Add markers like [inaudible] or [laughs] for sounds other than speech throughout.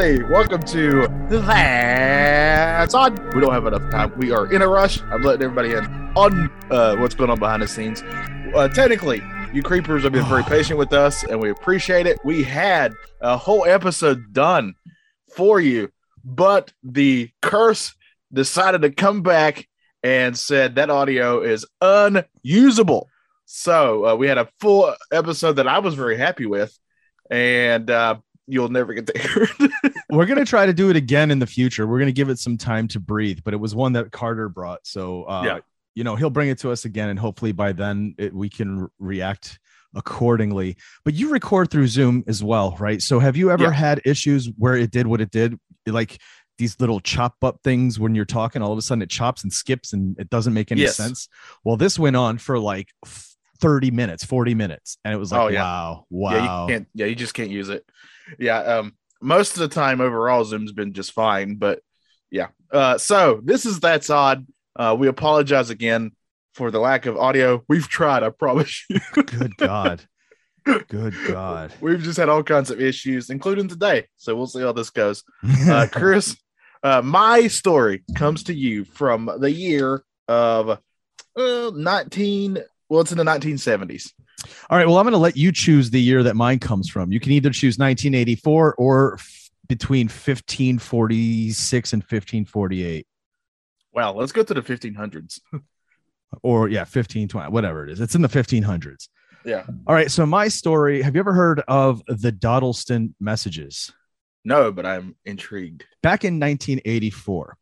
everybody. Welcome to That's Odd. We don't have enough time. We are in a rush. I'm letting everybody in on uh, what's going on behind the scenes. Uh, technically, you creepers have been very [sighs] patient with us, and we appreciate it. We had a whole episode done for you, but the curse decided to come back and said that audio is unusable. So uh, we had a full episode that I was very happy with, and uh, you'll never get it. [laughs] We're going to try to do it again in the future. We're going to give it some time to breathe, but it was one that Carter brought. So, uh, Yeah. you know, he'll bring it to us again, and hopefully by then it, we can re- react accordingly. But you record through Zoom as well, right? So, have you ever Yeah. had issues where it did what it did? Like, these little chop up things when you're talking, all of a sudden it chops and skips and it doesn't make any Yes. sense. Well, this went on for like 30 minutes, 40 minutes. And it was like, Oh, yeah. wow, wow. Yeah, you can't. Yeah, you just can't use it. Yeah. Um. Most of the time, overall, Zoom's been just fine. But yeah. Uh. So this is that's odd. Uh. We apologize again for the lack of audio. We've tried. I promise you. Good God. Good God. [laughs] We've just had all kinds of issues, including today. So we'll see how this goes. Uh, [laughs] Chris, uh, my story comes to you from the year of uh, 19. Well, it's in the 1970s. All right. Well, I'm going to let you choose the year that mine comes from. You can either choose 1984 or f- between 1546 and 1548, Wow. Let's go to the 1500s. or yeah, 1520, whatever it is. It's in the 1500s. Yeah. All right. So, my story have you ever heard of the Dodleston messages? No, but I'm intrigued. Back in 1984,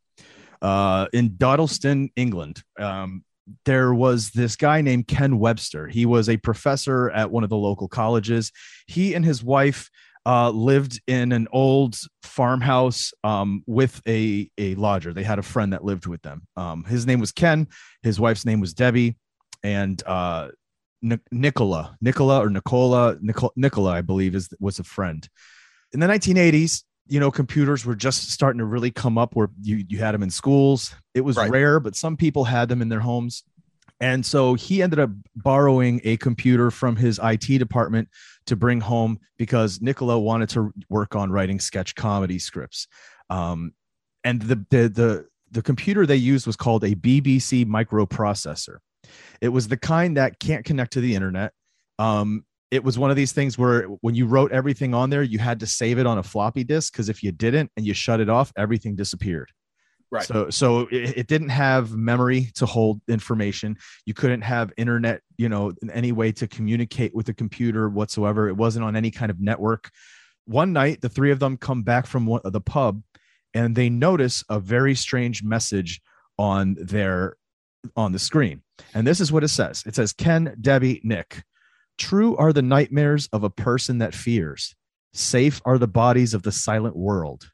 uh, in Dodleston, England, um, there was this guy named Ken Webster. He was a professor at one of the local colleges. He and his wife uh, lived in an old farmhouse um, with a, a lodger. They had a friend that lived with them. Um, his name was Ken. His wife's name was Debbie. And uh, Nic- Nicola, Nicola or Nicola, Nicola, Nicola, I believe, is was a friend. In the 1980s, you know, computers were just starting to really come up where you you had them in schools. It was Right. rare, but some people had them in their homes. And so he ended up borrowing a computer from his IT department to bring home because Nicola wanted to work on writing sketch comedy scripts. Um, and the, the the the computer they used was called a BBC microprocessor. It was the kind that can't connect to the internet. Um, it was one of these things where when you wrote everything on there, you had to save it on a floppy disk because if you didn't and you shut it off, everything disappeared. Right. So so it, it didn't have memory to hold information. You couldn't have internet, you know, in any way to communicate with the computer whatsoever. It wasn't on any kind of network. One night, the three of them come back from one, the pub, and they notice a very strange message on their on the screen. And this is what it says. It says, "Ken, Debbie, Nick, true are the nightmares of a person that fears. Safe are the bodies of the silent world.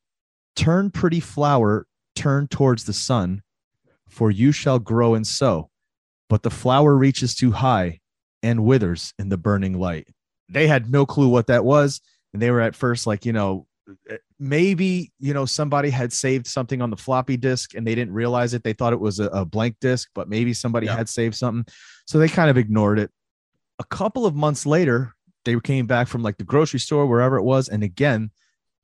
Turn, pretty flower, turn towards the sun, for you shall grow and sow. But the flower reaches too high and withers in the burning light. They had no clue what that was. And they were at first like, you know, eh, maybe, you know, somebody had saved something on the floppy disk and they didn't realize it. They thought it was a, a blank disk, but maybe somebody Yeah. had saved something. So they kind of ignored it. A couple of months later, they came back from like the grocery store, wherever it was. And again,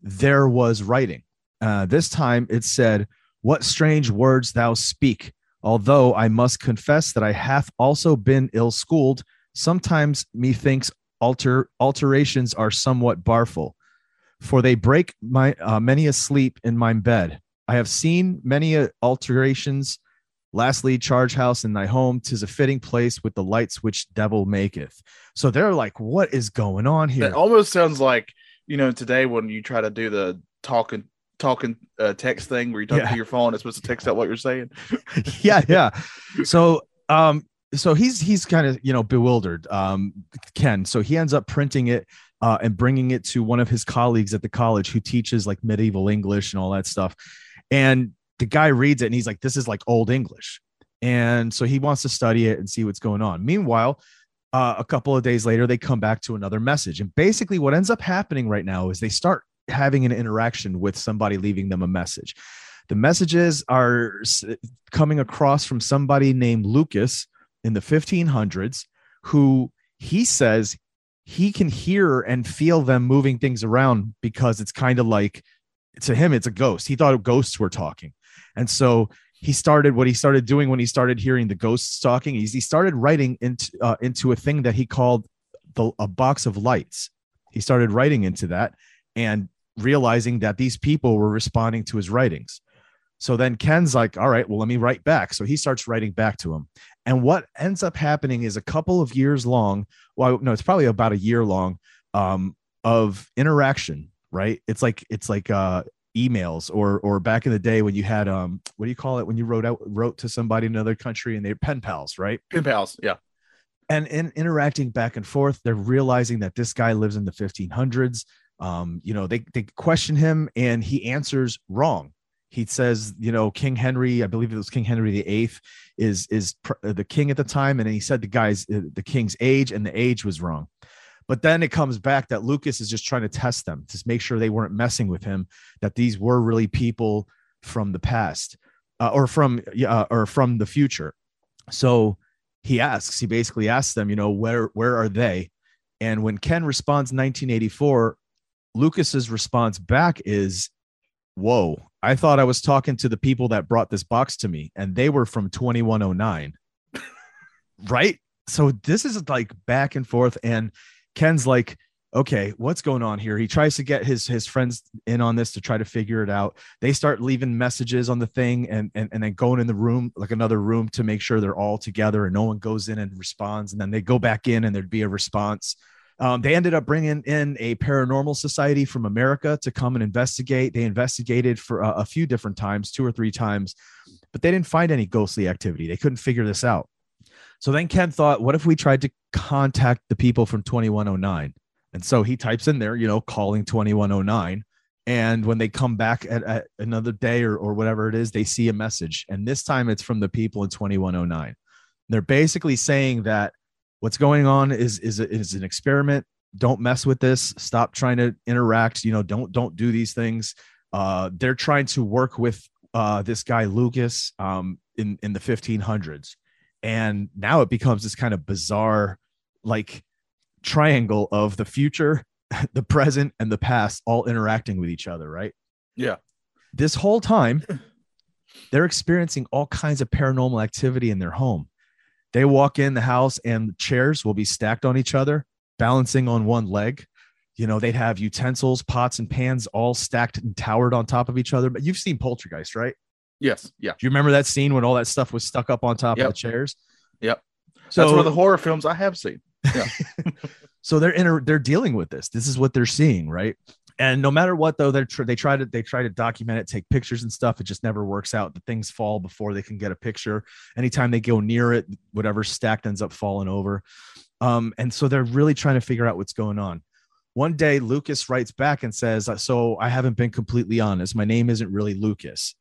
there was writing. Uh, this time it said, What strange words thou speak. Although I must confess that I hath also been ill schooled, sometimes methinks alter alterations are somewhat barful. For they break my uh, many a sleep in my bed. I have seen many alterations. Lastly, charge house in thy home, tis a fitting place with the lights which devil maketh. So they're like, what is going on here? It almost sounds like you know today when you try to do the talking talking uh, text thing where you talk Yeah. to your phone, it's supposed to text out what you're saying. [laughs] yeah, yeah. [laughs] So um so he's he's kind of you know bewildered um ken so he ends up printing it uh, and bringing it to one of his colleagues at the college who teaches like medieval english and all that stuff and the guy reads it and he's like this is like old english. And so he wants to study it and see what's going on. Meanwhile uh, a couple of days later they come back to another message. And basically what ends up happening right now is they start having an interaction with somebody leaving them a message. The messages are coming across from somebody named lucas in the 1500s who he says he can hear and feel them moving things around because it's kind of like to him it's a ghost. He thought ghosts were talking and so he started what he started doing when he started hearing the ghosts talking is he started writing into uh, into a thing that he called the a box of lights he started writing into that and realizing that these people were responding to his writings so then Ken's like, all right, well, let me write back. So he starts writing back to him. And what ends up happening is a couple of years long. Well, no, it's probably about a year long um, of interaction, right? It's like it's like uh, emails or or back in the day when you had um what do you call it when you wrote out wrote to somebody in another country and they're pen pals, right? Pen pals, yeah. And in interacting back and forth, they're realizing that this guy lives in the 1500s. Um, you know, they they question him and he answers wrong he says, you know, King Henry, I believe it was King Henry the Eighth, is is pr- the king at the time, and he said the guy's uh, the king's age, and the age was wrong. But then it comes back that Lucas is just trying to test them to make sure they weren't messing with him, that these were really people from the past uh, or from uh, or from the future. So he asks, he basically asks them, you know, where where are they? And when Ken responds 1984, Lucas's response back is, "Whoa, I thought I was talking to the people that brought this box to me, and they were from 2109. [laughs] right? So this is like back and forth. And Ken's like, okay, what's going on here? He tries to get his his friends in on this to try to figure it out. They start leaving messages on the thing and and, and then going in the room, like another room to make sure they're all together and no one goes in and responds. And then they go back in and there'd be a response. Um, they ended up bringing in a paranormal society from America to come and investigate. They investigated for a, a few different times, two or three times, but they didn't find any ghostly activity. They couldn't figure this out. So then Ken thought, what if we tried to contact the people from 2109? And so he types in there, you know, calling 2109. And when they come back at, at another day or, or whatever it is, they see a message. And this time it's from the people in 2109. They're basically saying that what's going on is is is an experiment don't mess with this stop trying to interact you know don't don't do these things uh they're trying to work with uh this guy lucas um in in the 1500s and now it becomes this kind of bizarre like triangle of the future [laughs] the present and the past all interacting with each other right yeah this whole time [clears throat] they're experiencing all kinds of paranormal activity in their home they walk in the house and chairs will be stacked on each other, balancing on one leg. You know, they'd have utensils, pots, and pans all stacked and towered on top of each other. But you've seen Poltergeist, right? Yes. Yeah. Do you remember that scene when all that stuff was stuck up on top Yep. of the chairs? Yep. So That's one of the horror films I have seen. Yeah. [laughs] so they're in they're dealing with this. This is what they're seeing, right? And no matter what, though, they're tr- they try to they try to document it, take pictures and stuff. It just never works out. The things fall before they can get a picture. Anytime they go near it, whatever stacked ends up falling over. Um, and so they're really trying to figure out what's going on. One day, Lucas writes back and says, "So I haven't been completely honest. My name isn't really Lucas.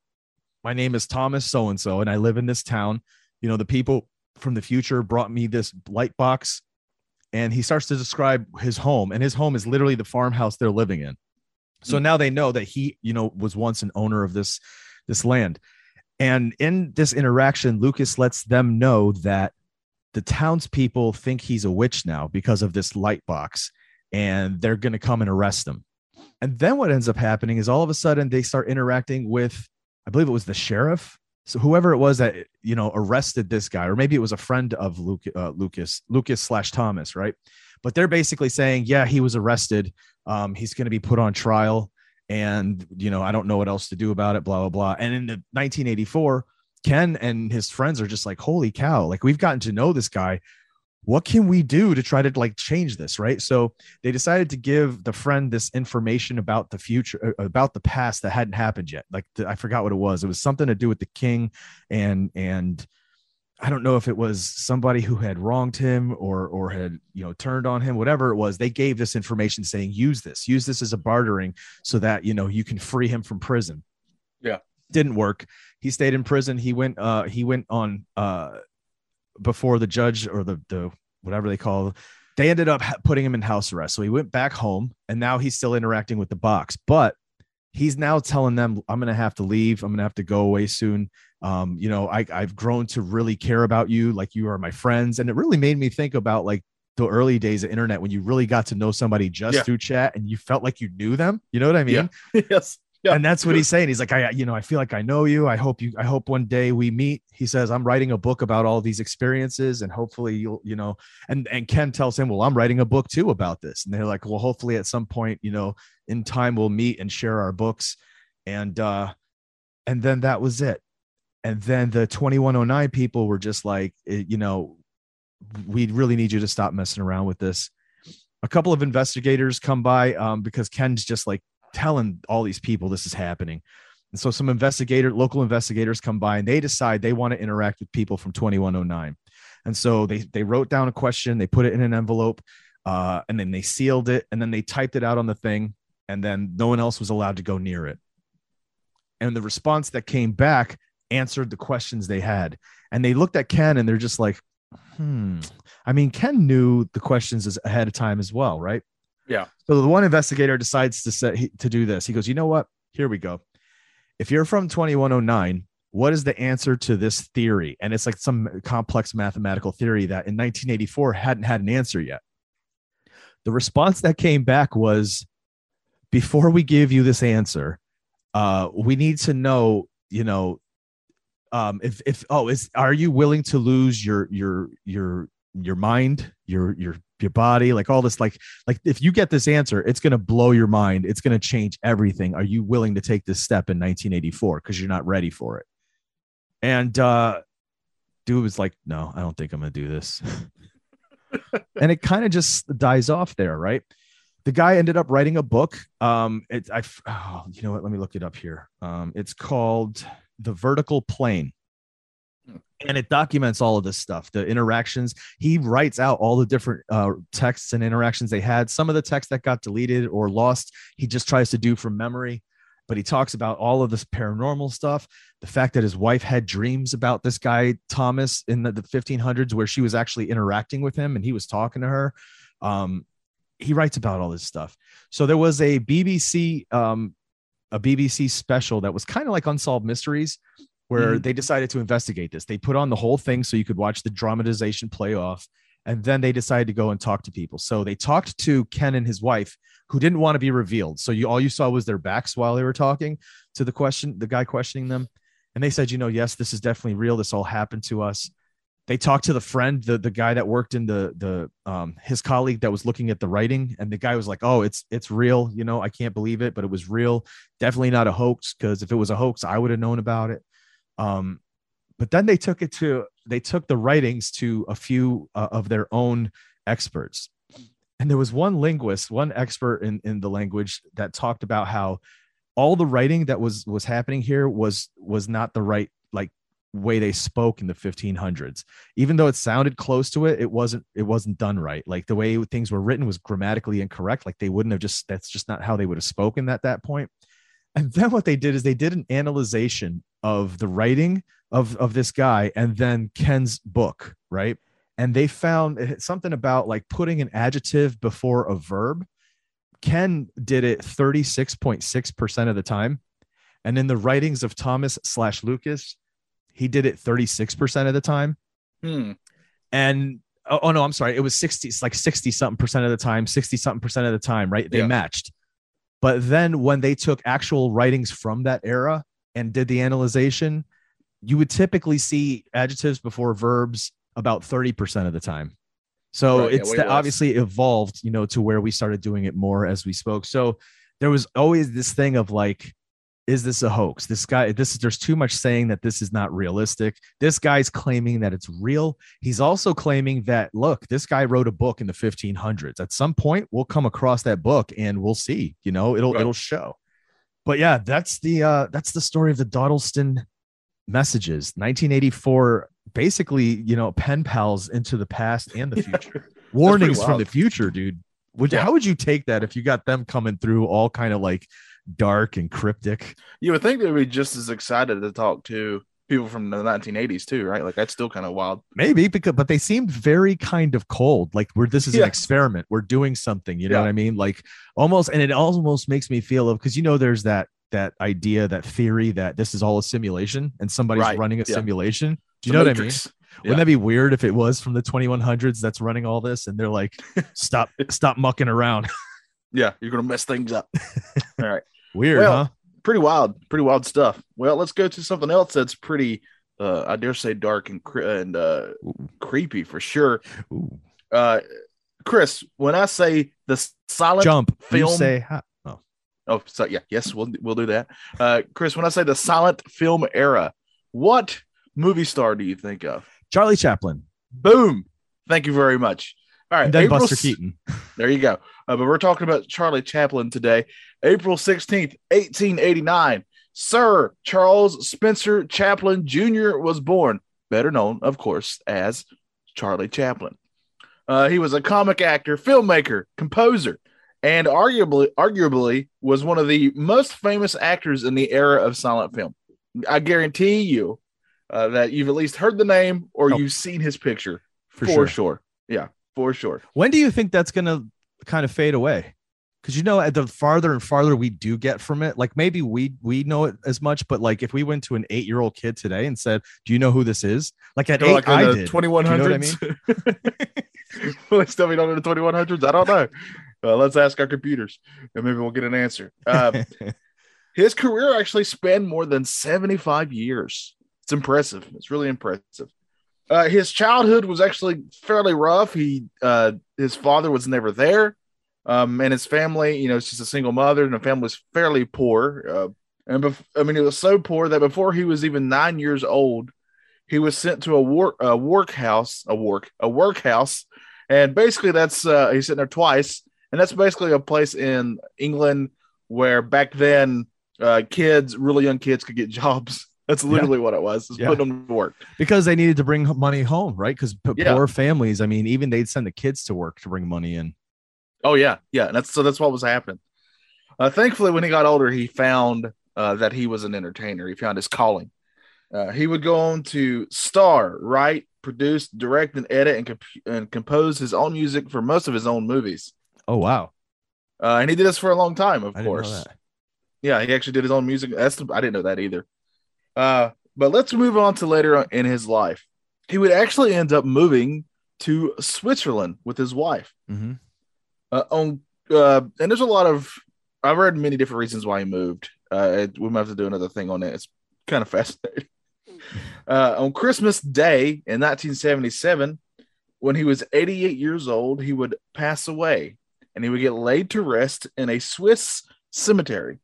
My name is Thomas so and so, and I live in this town. You know, the people from the future brought me this light box." And he starts to describe his home, and his home is literally the farmhouse they're living in. So hmm. now they know that he, you know, was once an owner of this this land. And in this interaction, Lucas lets them know that the townspeople think he's a witch now because of this light box, and they're going to come and arrest him. And then what ends up happening is all of a sudden they start interacting with, I believe it was the sheriff. So whoever it was that you know arrested this guy, or maybe it was a friend of Luke, uh, Lucas, Lucas slash Thomas, right? But they're basically saying, yeah, he was arrested. Um, he's going to be put on trial, and you know I don't know what else to do about it. Blah blah blah. And in the 1984, Ken and his friends are just like, holy cow! Like we've gotten to know this guy. What can we do to try to like change this, right? So they decided to give the friend this information about the future, uh, about the past that hadn't happened yet. Like the, I forgot what it was. It was something to do with the king and and I don't know if it was somebody who had wronged him or or had you know turned on him, whatever it was. They gave this information saying use this, use this as a bartering so that you know you can free him from prison. Yeah, didn't work. He stayed in prison. He went uh he went on uh before the judge or the the whatever they call. They ended up putting him in house arrest. So he went back home, and now he's still interacting with the box, but he's now telling them, "I'm going to have to leave. I'm going to have to go away soon." um, you know I, i've grown to really care about you like you are my friends and it really made me think about like the early days of internet when you really got to know somebody just yeah. through chat and you felt like you knew them you know what i mean yeah. [laughs] yes yeah. and that's what he's saying. He's like i you know i feel like i know you. I hope you i hope one day we meet. He says i'm writing a book about all these experiences and hopefully you'll you know and and ken tells him well i'm writing a book too about this. And they're like well hopefully at some point you know in time we'll meet and share our books. And uh and then that was it. And then the 2109 people were just like eh, you know we really need you to stop messing around with this. A couple of investigators come by um, because ken's just like telling all these people this is happening and so some investigator local investigators come by and they decide they want to interact with people from 2109 and so they they wrote down a question they put it in an envelope uh, and then they sealed it and then they typed it out on the thing and then no one else was allowed to go near it and the response that came back answered the questions they had. And they looked at Ken and they're just like, hmm. I mean, Ken knew the questions ahead of time as well, right? Yeah. So the one investigator decides to set to do this. He goes, you know what? Here we go. If you're from 2109, what is the answer to this theory? And it's like some complex mathematical theory that in 1984 hadn't had an answer yet. The response that came back was, before we give you this answer, uh, we need to know, you know, um if if oh is are you willing to lose your your your your mind your your your body like all this like like if you get this answer it's going to blow your mind. It's going to change everything. Are you willing to take this step in 1984 because you're not ready for it? And uh dude was like no i don't think i'm going to do this. [laughs] And it kind of just dies off there right? The guy ended up writing a book um it i oh, you know what? Let me look it up here. Um it's called the vertical plane and it documents all of this stuff the interactions. He writes out all the different uh, texts and interactions they had. Some of the text that got deleted or lost he just tries to do from memory. But he talks about all of this paranormal stuff the fact that his wife had dreams about this guy thomas in the, the 1500s where she was actually interacting with him and he was talking to her. Um, he writes about all this stuff. So there was a bbc um, a BBC special that was kind of like Unsolved Mysteries, where mm-hmm. they decided to investigate this. They put on the whole thing so you could watch the dramatization play off. And then they decided to go and talk to people. So they talked to Ken and his wife, who didn't want to be revealed. So you all you saw was their backs while they were talking to the question, the guy questioning them. And they said, you know, yes, this is definitely real. This all happened to us they talked to the friend the the guy that worked in the the um his colleague that was looking at the writing and the guy was like oh it's it's real you know i can't believe it but it was real definitely not a hoax because if it was a hoax i would have known about it um but then they took it to they took the writings to a few uh, of their own experts. And there was one linguist one expert in in the language that talked about how all the writing that was was happening here was was not the right like way they spoke in the 1500s even though it sounded close to it it wasn't it wasn't done right. Like the way things were written was grammatically incorrect. Like they wouldn't have just that's just not how they would have spoken at that point and then what they did is they did an analyzation of the writing of of this guy and then ken's book right and they found something about like putting an adjective before a verb ken did it 36.6% of the time and in the writings of thomas slash lucas he did it 36% of the time. Hmm. And oh, oh, no, I'm sorry. It was 60, like 60 something percent of the time, 60 something percent of the time, right? They yeah. matched. But then when they took actual writings from that era and did the analyzation, you would typically see adjectives before verbs about 30% of the time. So right, it's yeah, obviously evolved, you know, to where we started doing it more as we spoke. So there was always this thing of like, is this a hoax? This guy, this is there's too much saying that this is not realistic. This guy's claiming that it's real. He's also claiming that look, this guy wrote a book in the 1500s. At some point, we'll come across that book and we'll see. You know, it'll right. it'll show. But yeah, that's the uh that's the story of the Dodleston messages. 1984 basically, you know, pen pals into the past and the future. [laughs] Warnings from the future, dude. Would Yeah. how would you take that if you got them coming through all kind of like dark and cryptic? You would think they'd be just as excited to talk to people from the 1980s too, right? Like that's still kind of wild. Maybe because but they seemed very kind of cold. Like we're this is an experiment. We're doing something. You know Yeah. what I mean? Like almost, and it almost makes me feel of because you know there's that that idea, that theory that this is all a simulation and somebody's Right. running a Yeah. simulation. Do you The know Matrix. what I mean? Wouldn't that be weird if it was from the 2100s that's running all this and they're like, [laughs] stop, stop mucking around? Yeah, you're gonna mess things up. [laughs] All right. Weird, Well, huh? pretty wild, pretty wild stuff. Well, let's go to something else that's pretty, uh, I dare say, dark and cre- and uh, creepy for sure. ooh. Uh, Chris, when I say the silent Jump. You film- say, ha- oh, oh, so yeah, yes, we'll we'll do that. Uh, Chris, when I say the silent film era, what movie star do you think of? Charlie Chaplin Boom! Thank you very much. All right, and then April Buster s- Keaton. There you go. Uh, but we're talking about Charlie Chaplin today. April 16th, 1889. Sir Charles Spencer Chaplin Jr. was born, better known, of course, as Charlie Chaplin. Uh, he was a comic actor, filmmaker, composer, and arguably, arguably was one of the most famous actors in the era of silent film. I guarantee you uh, that you've at least heard the name or Oh. you've seen his picture For, for, sure. sure. Yeah, for sure. When do you think that's going to kind of fade away? Because you know, at the farther and farther we do get from it, like maybe we we know it as much, but like if we went to an eight year old kid today and said, "Do you know who this is?" Like at eight, like I did. 2100s. Will they still be in the 2100s? I don't know. Uh, let's ask our computers and maybe we'll get an answer. Uh, [laughs] his career actually spanned more than 75 years. It's impressive. It's really impressive. Uh, his childhood was actually fairly rough. He, uh, his father was never there. Um, and his family, you know, it's just a single mother, and the family was fairly poor. Uh, and bef- I mean, it was so poor that before he was even nine years old, he was sent to a work a workhouse, a work a workhouse, and basically that's uh, he's sitting there twice, and that's basically a place in England where back then uh, kids, really young kids, could get [laughs] jobs. That's literally what it was. Yeah. putting them to work. because they needed to bring money home, right? Because Yeah. poor families, I mean, even they'd send the kids to work to bring money in. Oh yeah, yeah. And that's so that's what was happening. Uh, thankfully, when he got older, he found uh, that he was an entertainer. He found his calling. Uh, he would go on to star, write, produce, direct, and edit, and, comp- and compose his own music for most of his own movies. Oh wow, Uh, and he did this for a long time, of I didn't know course. that. Yeah, he actually did his own music. That's I didn't know that either. Uh, but let's move on to later on in his life. He would actually end up moving to Switzerland with his wife. Mhm. Uh, on uh, and there's a lot of I've read many different reasons why he moved. Uh, it- we might have to do another thing on it. It's kind of [laughs] fascinating. Uh, on Christmas Day in 1977, when he was 88 years old, he would pass away, and he would get laid to rest in a Swiss cemetery.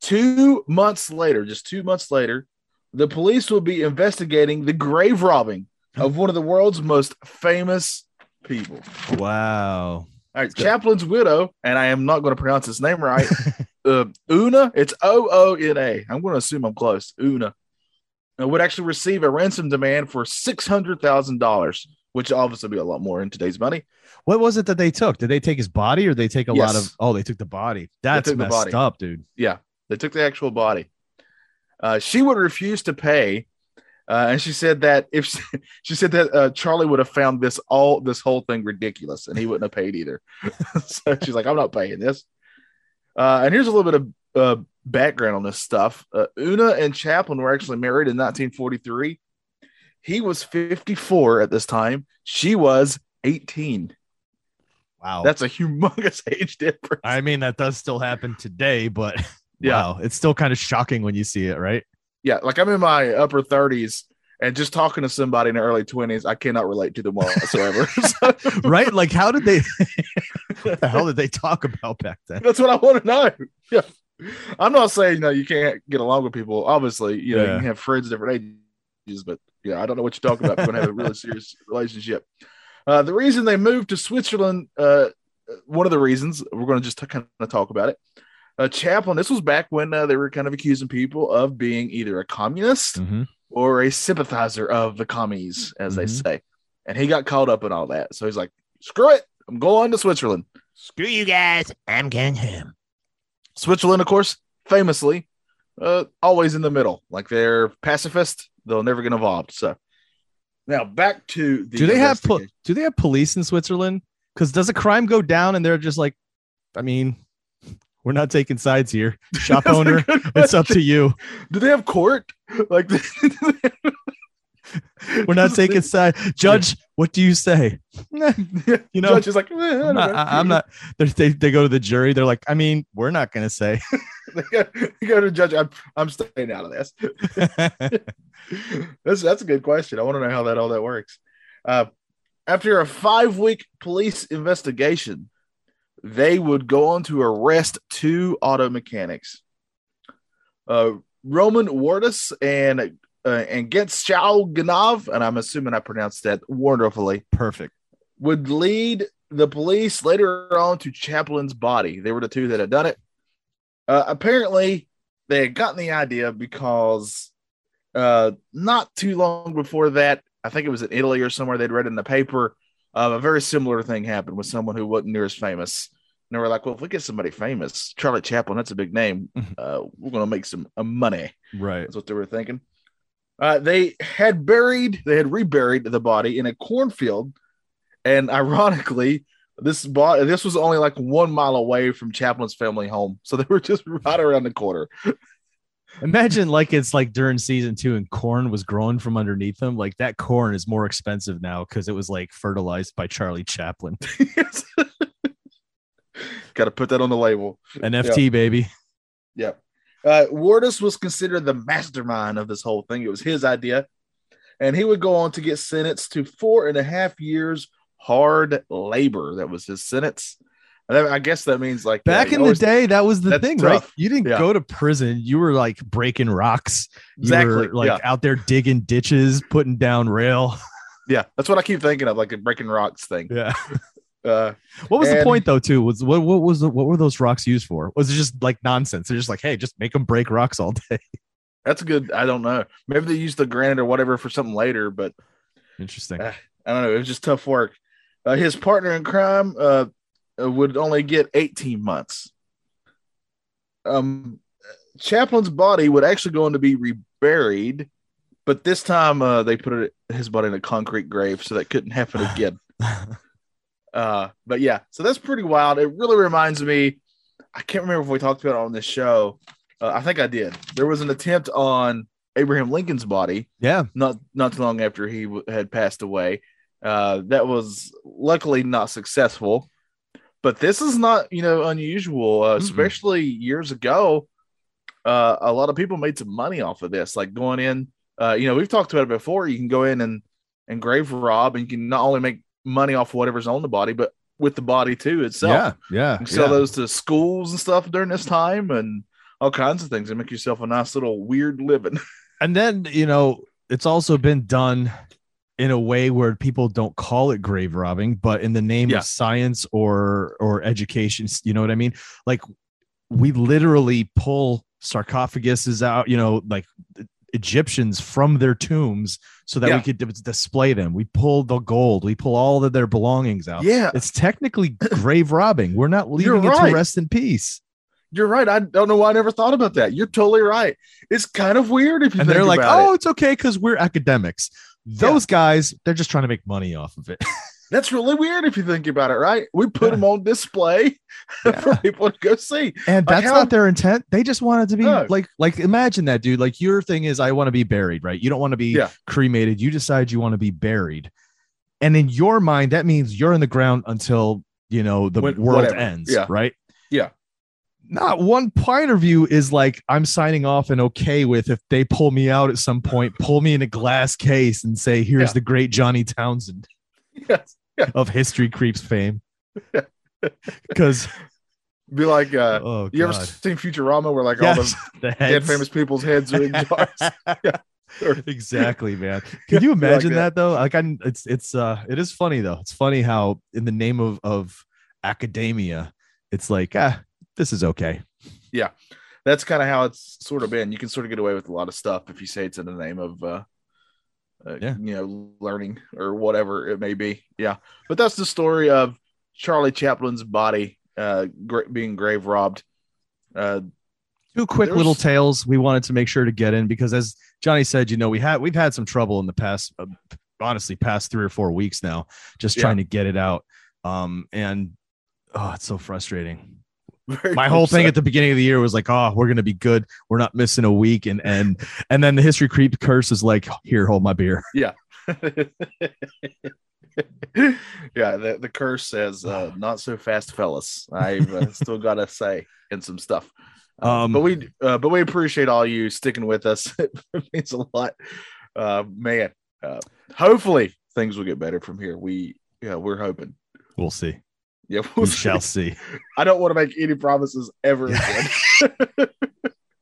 Two months later, just two months later, the police will be investigating the grave robbing of one of the world's most famous people. Wow. All right. Chaplin's widow, and I am not going to pronounce his name right. [laughs] uh, Oona, it's O O N A. I'm going to assume I'm close. Oona uh, would actually receive a ransom demand for six hundred thousand dollars, which obviously be a lot more in today's money. What was it that they took? Did they take his body or did they take a lot of? Oh, they took the body. That's messed body. up, dude. Yeah, they took the actual body. Uh, she would refuse to pay, uh, and she said that if she, [laughs] she said that uh, Charlie would have found this all this whole thing ridiculous, and he wouldn't have paid either. [laughs] so she's like, "I'm not paying this." Uh, and here's a little bit of uh, background on this stuff. Uh, Oona and Chaplin were actually married in 1943. He was 54 at this time. She was 18. Wow. That's a humongous [laughs] age difference. I mean, that does still happen today, but Yeah. wow, it's still kind of shocking when you see it, right? yeah, like I'm in my upper 30s and just talking to somebody in the early 20s, I cannot relate to them whatsoever. [laughs] So, [laughs] right? Like, how did they? what the hell did they talk about back then? that's what I want to know. Yeah. I'm not saying you know you can't get along with people. Obviously, you know, Yeah. you can have friends of different ages, but yeah, I don't know what you're talking about. You're gonna have a really serious relationship. Uh, the reason they moved to Switzerland, uh, one of the reasons we're going to just kind of talk about it. Uh, Chaplin, this was back when uh, they were kind of accusing people of being either a communist Mhm. or a sympathizer of the commies, as they Mhm. say. And he got caught up in all that. So he's like, screw it. I'm going to Switzerland. Screw you guys. I'm going home. Switzerland, of course, famously, uh, always in the middle. Like they're pacifist, they'll never get involved. So now back to the do they have po- do they have police in Switzerland? Because does a crime go down and they're just like, I mean, we're not taking sides here. [laughs] Shop owner, it's up to you. Do they have court? Like [laughs] We're not taking side. Judge, what do you say? [laughs] You know, Judge is like, eh, I'm not. I- I'm not They, they go to the jury. They're like, I mean, we're not going to say. they go, they go to judge. I'm, I'm staying out of this. that's that's a good question. I want to know how that all that works. Uh, after a five week police investigation, they would go on to arrest two auto mechanics, uh, Roman Wardas and uh, and Getschau Ganev, and I'm assuming I pronounced that wonderfully. Perfect. Would lead the police later on to Chaplin's body. They were the two that had done it. Uh, apparently, they had gotten the idea because uh, not too long before that, I think it was in Italy or somewhere, they'd read in the paper uh, a very similar thing happened with someone who wasn't near as famous. And they were like, well, if we get somebody famous, Charlie Chaplin, that's a big name. [laughs] Uh, we're going to make some uh, money. Right. That's what they were thinking. Uh, they had buried, they had reburied the body in a cornfield, and ironically, this body this was only like one mile away from Chaplin's family home, so they were just [laughs] right around the corner. Imagine like it's like during season two and corn was growing from underneath them. Like that corn is more expensive now because it was like fertilized by Charlie Chaplin. [laughs] Got to put that on the label. An NFT baby. Yep. Uh, Wardas was considered the mastermind of this whole thing. It was his idea, and he would go on to get sentenced to four and a half years hard labor. That was his sentence. And I guess that means like Back you in the day, that was the thing, right? You didn't Yeah. go to prison. You were like breaking rocks. You Exactly, were like yeah. out there digging ditches, putting down rail. Yeah, that's what I keep thinking of, like the breaking rocks thing. Yeah. [laughs] Uh, What was the point though? Too was what? What was the, what were those rocks used for? Was it just like nonsense? They're just like, hey, just make them break rocks all day. [laughs] that's good. I don't know. Maybe they used the granite or whatever for something later, but Interesting. Uh, I don't know. It was just tough work. Uh, his partner in crime uh, would only get 18 months. Um, Chaplin's body would actually go on to be reburied, but this time uh, they put it, his body in a concrete grave, so that couldn't happen again. [laughs] uh, but yeah, so that's pretty wild. It really reminds me. I can't remember if we talked about it on this show. Uh, I think I did. There was an attempt on Abraham Lincoln's body yeah. not not too long after he w- had passed away. Uh, that was luckily not successful, but this is not you know unusual, uh, especially years ago. Uh, a lot of people made some money off of this, like going in. Uh, you know, we've talked about it before. You can go in and and grave rob, and you can not only make money off whatever's on the body, but with the body too itself. Yeah. Yeah. Sell yeah. those to schools and stuff during this time, and all kinds of things, and make yourself a nice little weird living. [laughs] and then you know it's also been done in a way where people don't call it grave robbing but in the name Yeah. of science or or education you know what i mean like we literally pull sarcophaguses out you know like egyptians from their tombs so that Yeah. we could dis- display them we pull the gold we pull all of their belongings out yeah, it's technically [clears throat] grave robbing we're not You're leaving it right. to rest in peace You're right. I don't know why I never thought about that. You're totally right. It's kind of weird if you and they're like, "Oh, it. it's okay because we're academics." Those guys, they're just trying to make money off of it. [laughs] That's really weird if you think about it, right? We put Yeah. them on display [laughs] for people to go see. and Like, that's how- not their intent. They just wanted to be No. like, like imagine that, dude. Like your thing is, I want to be buried, right? You don't want to be Yeah. cremated. You decide you want to be buried, and in your mind, that means you're in the ground until you know the When- world whatever. ends, Yeah. right? Yeah. Not one point of view is like I'm signing off and okay with if they pull me out at some point, pull me in a glass case and say, "Here's Yeah. the great Johnny Townsend." Yes. of history creeps fame. Because [laughs] Be like, uh, oh, you ever seen Futurama where like all Yes, the the dead famous people's heads are in [laughs] jars? [laughs] Exactly, man. Can you like imagine that. that. though? Like, I, it's it's uh, it is funny though. It's funny how in the name of of academia, it's like ah, this is okay. Yeah. That's kind of how it's sort of been. You can sort of get away with a lot of stuff if you say it's in the name of, uh, uh, Yeah. you know, learning or whatever it may be. Yeah, but that's the story of Charlie Chaplin's body uh, gra- being grave robbed. Uh, Two quick little tales we wanted to make sure to get in because, as Johnny said, you know, we had we've had some trouble in the past, uh, honestly, past three or four weeks now, just Yeah. trying to get it out. Um, and oh, it's so frustrating. My whole thing at the beginning of the year was like, oh, we're gonna be good. We're not missing a week, and and and then the history creep curse is like, here, hold my beer. yeah, [laughs] yeah, the, the curse says, uh, "Not so fast, fellas." I've uh, [laughs] still got to say in some stuff. Uh, Um, but we, uh, but we appreciate all you sticking with us. [laughs] it means a lot, uh, man. Uh, hopefully, things will get better from here. We, yeah, we're hoping. We'll see. Yeah, We [laughs] we'll see. shall see. I don't want to make any promises ever again. [laughs] [laughs]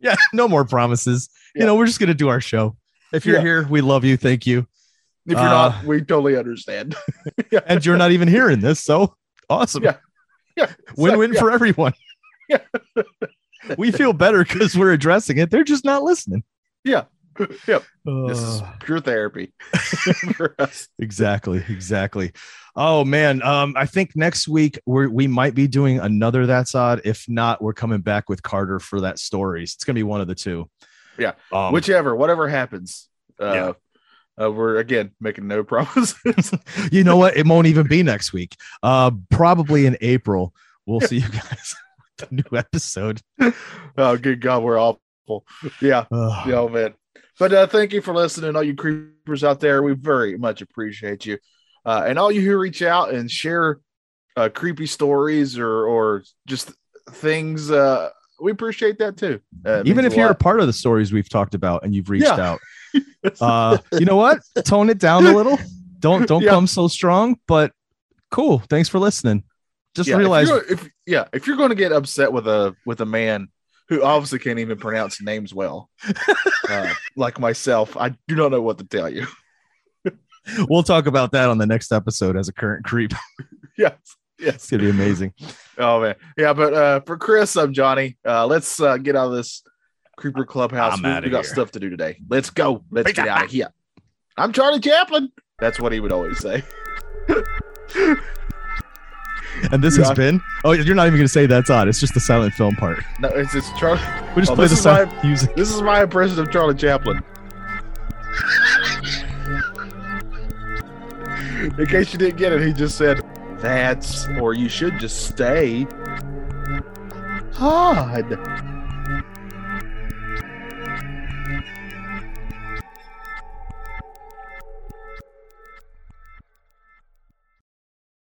Yeah, no more promises. Yeah. You know, we're just gonna do our show. If you're Yeah. here, we love you. Thank you. If you're Uh, not, we totally understand. And you're not even hearing this, so awesome. Yeah. Yeah, Win-win yeah. for everyone. Yeah. we feel better because we're addressing it. They're just not listening. Yeah. [laughs] Yep. This is Uh, pure therapy [laughs] for us. [laughs] exactly, exactly. Oh man, um, I think next week we we might be doing another That's Odd. If not, we're coming back with Carter for that stories. It's gonna be one of the two. Yeah. Um, Whichever, whatever happens. Uh, Yeah. uh, we're again making no promises. you know what? It won't even be next week. Uh, probably in April. We'll see you guys with the new episode. oh, good God, we're awful. Yeah. Ugh. Yeah, oh, man. But uh, thank you for listening, all you creepers out there. We very much appreciate you, uh, and all you who reach out and share uh, creepy stories or or just things. Uh, we appreciate that too. Uh, even if you're a part of the stories we've talked about and you've reached Yeah. out [laughs] uh you know what tone it down a little don't don't Yeah. come so strong but cool thanks for listening just yeah, realize you're- if, yeah, if you're going to get upset with a with a man who obviously can't even pronounce names well, uh, [laughs] like myself, I do not know what to tell you. we'll talk about that on the next episode as a current creep [laughs] yes, it's gonna be amazing Oh man, yeah. But uh, for Chris, I'm Johnny. Uh, let's uh, get out of this creeper clubhouse. I'm we, we got here. stuff to do today. Let's go. Let's get out of here. I'm Charlie Chaplin. That's what he would always say. [laughs] [laughs] and this has been oh you're not even gonna say that's odd it's just the silent film part No, it's it's Charlie. we just Oh, play the silent music This is my impression of Charlie Chaplin. In case you didn't get it, he just said, "That's," or you should just stay. Odd.